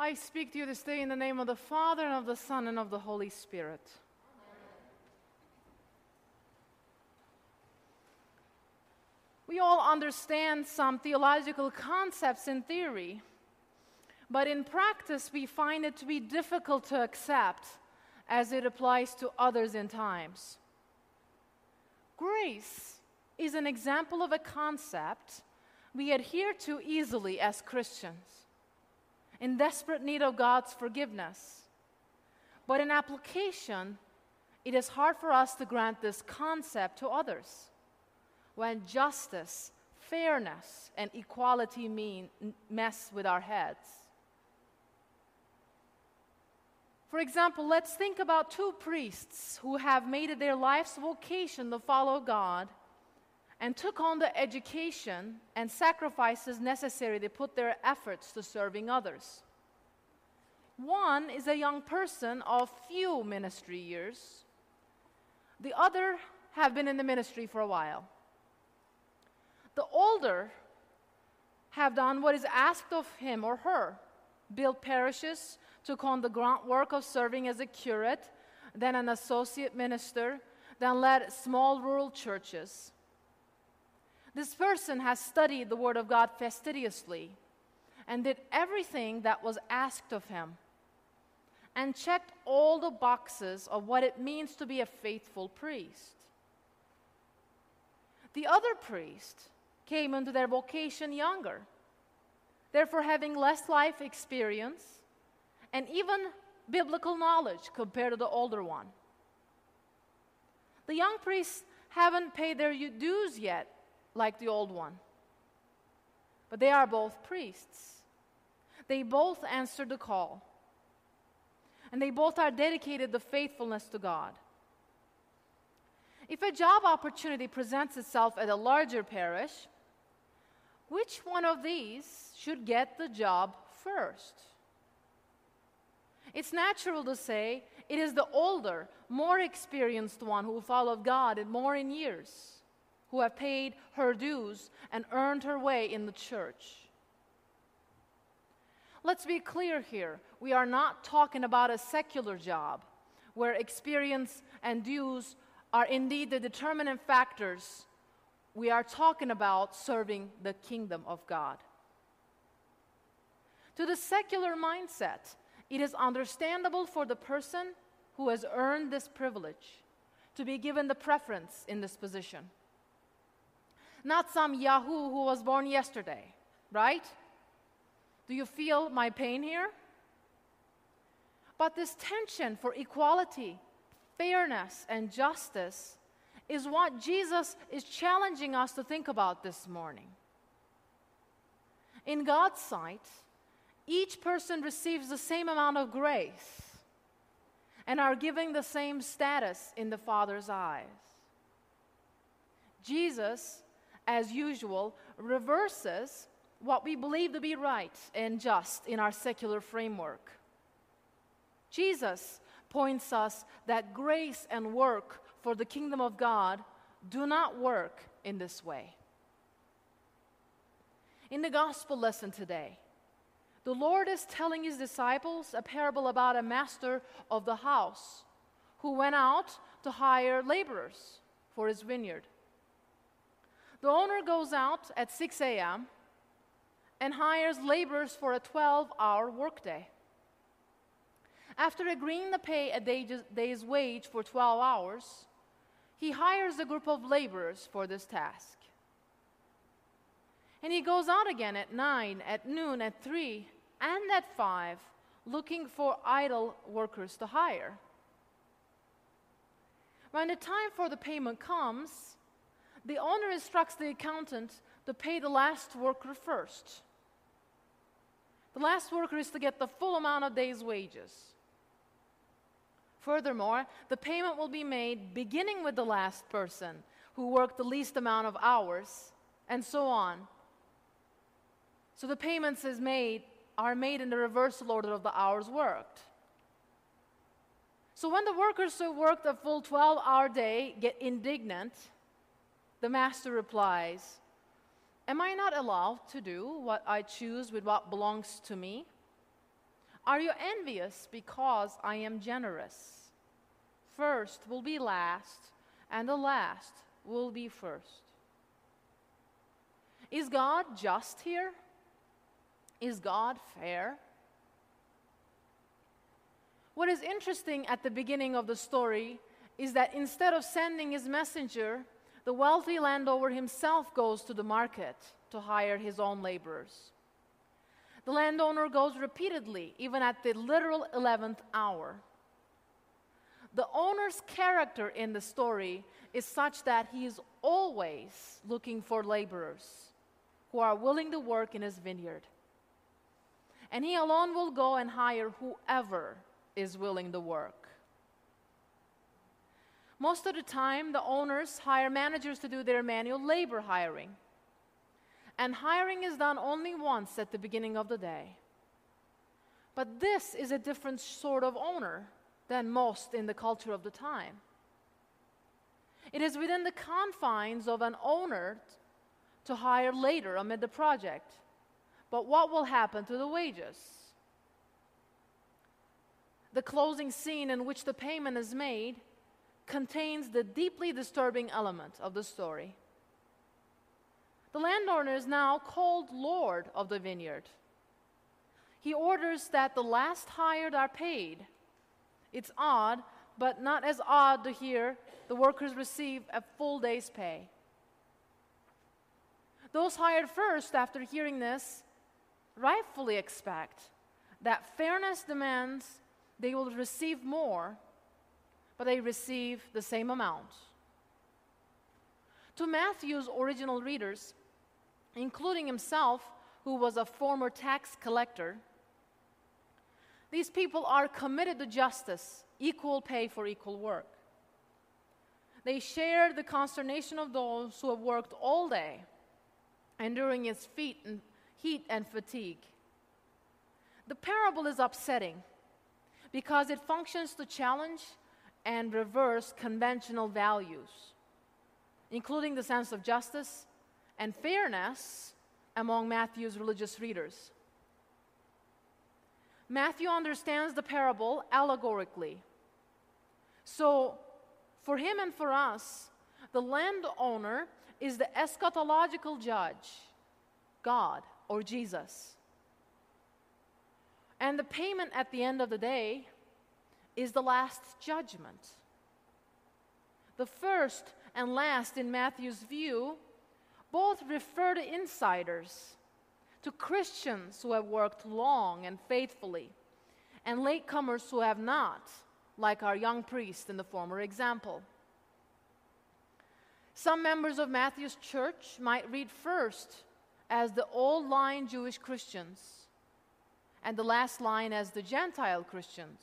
I speak to you this day in the name of the Father, and of the Son, and of the Holy Spirit. We all understand some theological concepts in theory, but in practice, we find it to be difficult to accept as it applies to others in times. Grace is an example of a concept we adhere to easily as Christians, in desperate need of God's forgiveness. But in application, it is hard for us to grant this concept to others when justice, fairness, and equality mean, mess with our heads. For example, let's think about two priests who have made it their life's vocation to follow God and took on the education and sacrifices necessary to put their efforts to serving others. One is a young person of few ministry years. The other have been in the ministry for a while. The older have done what is asked of him or her built parishes, took on the grunt work of serving as a curate, then an associate minister, then led small rural churches. This person has studied the Word of God fastidiously and did everything that was asked of him and checked all the boxes of what it means to be a faithful priest. The other priest came into their vocation younger, therefore having less life experience and even biblical knowledge compared to the older one. The young priests haven't paid their dues yet, like the old one. But they are both priests. They both answer the call. And they both are dedicated to faithfulness to God. If a job opportunity presents itself at a larger parish, which one of these should get the job first? It's natural to say it is the older, more experienced one who followed God and more in years, who have paid her dues and earned her way in the church. Let's be clear here. We are not talking about a secular job where experience and dues are indeed the determinant factors we are talking about serving the kingdom of God. To the secular mindset, it is understandable for the person who has earned this privilege to be given the preference in this position. Not some Yahoo who was born yesterday, right? Do you feel my pain here? But this tension for equality, fairness, and justice is what Jesus is challenging us to think about this morning. In God's sight, each person receives the same amount of grace and are given the same status in the Father's eyes. Jesus, as usual, reverses what we believe to be right and just in our secular framework. Jesus points us that grace and work for the kingdom of God do not work in this way. In the gospel lesson today, the Lord is telling his disciples a parable about a master of the house who went out to hire laborers for his vineyard. The owner goes out at 6 a.m. and hires laborers for a 12 hour workday. After agreeing to pay a day's wage for 12 hours, he hires a group of laborers for this task. And he goes out again at 9, at noon, at 3, and at 5, looking for idle workers to hire. When the time for the payment comes, the owner instructs the accountant to pay the last worker first. The last worker is to get the full amount of day's wages. Furthermore, the payment will be made beginning with the last person who worked the least amount of hours, and so on. So the payments is made are made in the reversal order of the hours worked. So when the workers who worked a full 12 hour day get indignant, the master replies, Am I not allowed to do what I choose with what belongs to me? Are you envious because I am generous? First will be last, and the last will be first. Is God just here? Is God fair? What is interesting at the beginning of the story is that instead of sending his messenger, the wealthy landowner himself goes to the market to hire his own laborers. The landowner goes repeatedly, even at the literal 11th hour. The owner's character in the story is such that he is always looking for laborers who are willing to work in his vineyard. And he alone will go and hire whoever is willing to work. Most of the time, the owners hire managers to do their manual labor hiring. And hiring is done only once at the beginning of the day. But this is a different sort of owner than most in the culture of the time. It is within the confines of an owner to hire later amid the project. But what will happen to the wages? The closing scene in which the payment is made contains the deeply disturbing element of the story. The landowner is now called Lord of the vineyard. He orders that the last hired are paid. It's odd, but not as odd to hear the workers receive a full day's pay. Those hired first, after hearing this, rightfully expect that fairness demands they will receive more, but they receive the same amount. To Matthew's original readers, including himself, who was a former tax collector, these people are committed to justice, equal pay for equal work. They share the consternation of those who have worked all day, enduring its feet and heat and fatigue. The parable is upsetting because it functions to challenge and reverse conventional values, including the sense of justice and fairness among Matthew's religious readers. Matthew understands the parable allegorically. So, for him and for us, the landowner is the eschatological judge, God or Jesus. And the payment at the end of the day is the last judgment. The first and last, in Matthew's view, both refer to insiders, to Christians who have worked long and faithfully, and latecomers who have not, like our young priest in the former example. Some members of Matthew's church might read first as the old line Jewish Christians, and the last line as the Gentile Christians,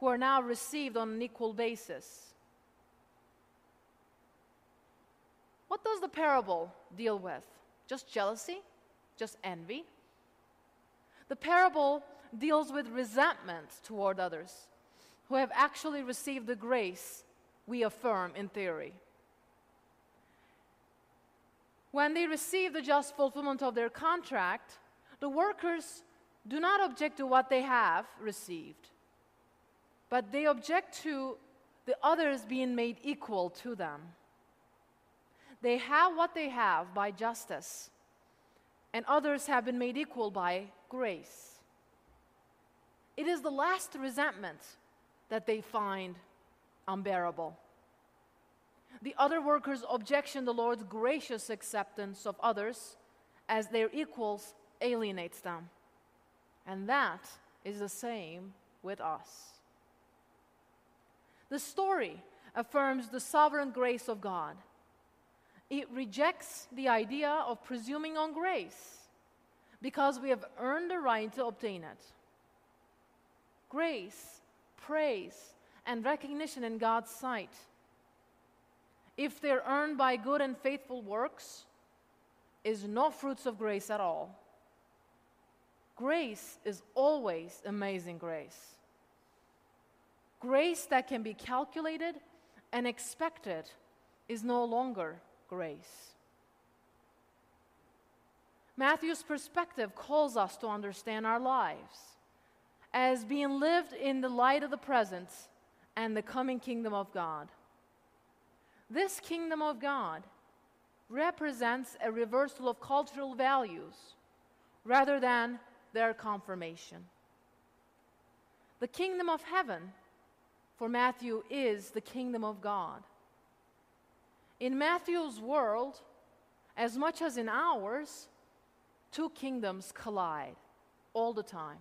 who are now received on an equal basis. What does the parable deal with? Just jealousy? Just envy? The parable deals with resentment toward others who have actually received the grace we affirm in theory. When they receive the just fulfillment of their contract, the workers do not object to what they have received, but they object to the others being made equal to them. They have what they have by justice, and others have been made equal by grace. It is the last resentment that they find unbearable. The other workers' objection the Lord's gracious acceptance of others as their equals alienates them. And that is the same with us. The story affirms the sovereign grace of God it rejects the idea of presuming on grace because we have earned the right to obtain it. Grace, praise, and recognition in God's sight, if they're earned by good and faithful works, is no fruits of grace at all. Grace is always amazing grace. Grace that can be calculated and expected is no longer grace. Matthew's perspective calls us to understand our lives as being lived in the light of the present and the coming kingdom of God. This kingdom of God represents a reversal of cultural values rather than their confirmation. The kingdom of heaven for Matthew is the kingdom of God. In Matthew's world, as much as in ours, two kingdoms collide all the time.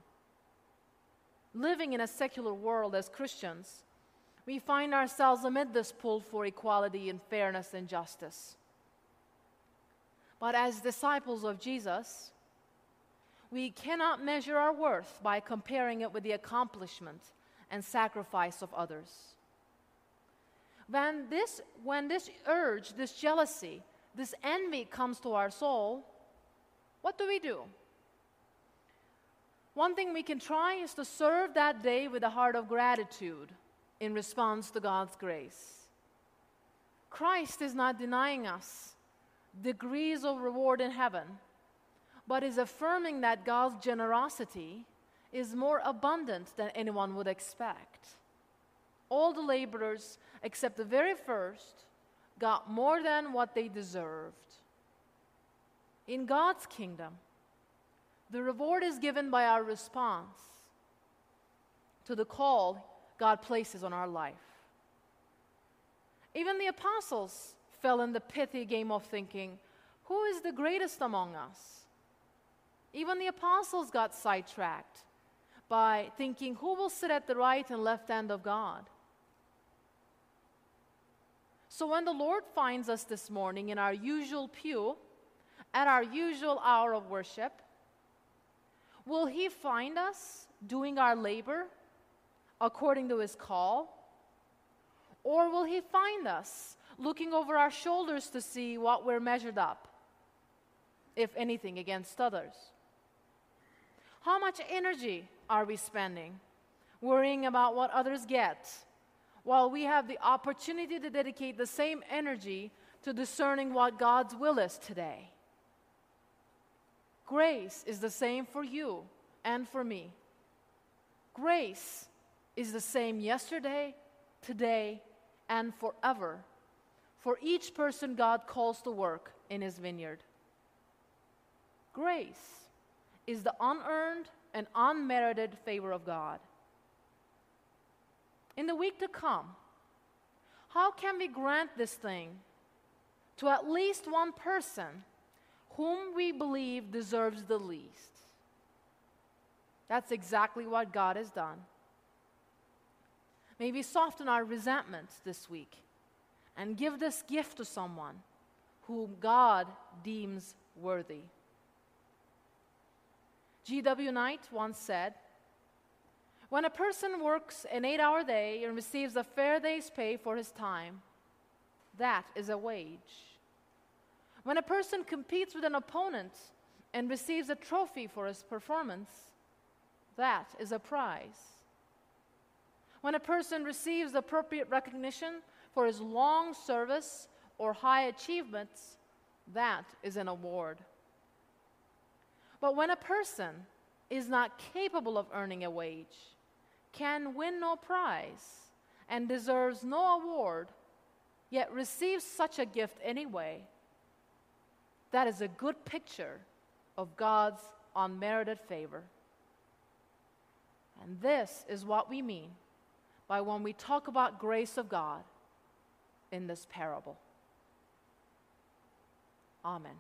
Living in a secular world as Christians, we find ourselves amid this pull for equality and fairness and justice. But as disciples of Jesus, we cannot measure our worth by comparing it with the accomplishment and sacrifice of others. When this, when this urge, this jealousy, this envy comes to our soul, what do we do? One thing we can try is to serve that day with a heart of gratitude in response to God's grace. Christ is not denying us degrees of reward in heaven, but is affirming that God's generosity is more abundant than anyone would expect. All the laborers, except the very first, got more than what they deserved. In God's kingdom, the reward is given by our response to the call God places on our life. Even the apostles fell in the pithy game of thinking, who is the greatest among us? Even the apostles got sidetracked by thinking, who will sit at the right and left hand of God? So when the Lord finds us this morning in our usual pew, at our usual hour of worship, will He find us doing our labor according to His call? Or will He find us looking over our shoulders to see what we're measured up, if anything, against others? How much energy are we spending worrying about what others get while we have the opportunity to dedicate the same energy to discerning what God's will is today? Grace is the same for you and for me. Grace is the same yesterday, today, and forever for each person God calls to work in his vineyard. Grace is the unearned and unmerited favor of God. In the week to come, how can we grant this thing to at least one person whom we believe deserves the least? That's exactly what God has done. Maybe soften our resentment this week and give this gift to someone whom God deems worthy. G.W. Knight once said, When a person works an eight hour day and receives a fair day's pay for his time, that is a wage. When a person competes with an opponent and receives a trophy for his performance, that is a prize. When a person receives appropriate recognition for his long service or high achievements, that is an award. But when a person is not capable of earning a wage, can win no prize, and deserves no award, yet receives such a gift anyway, that is a good picture of God's unmerited favor. And this is what we mean by when we talk about grace of God in this parable. Amen.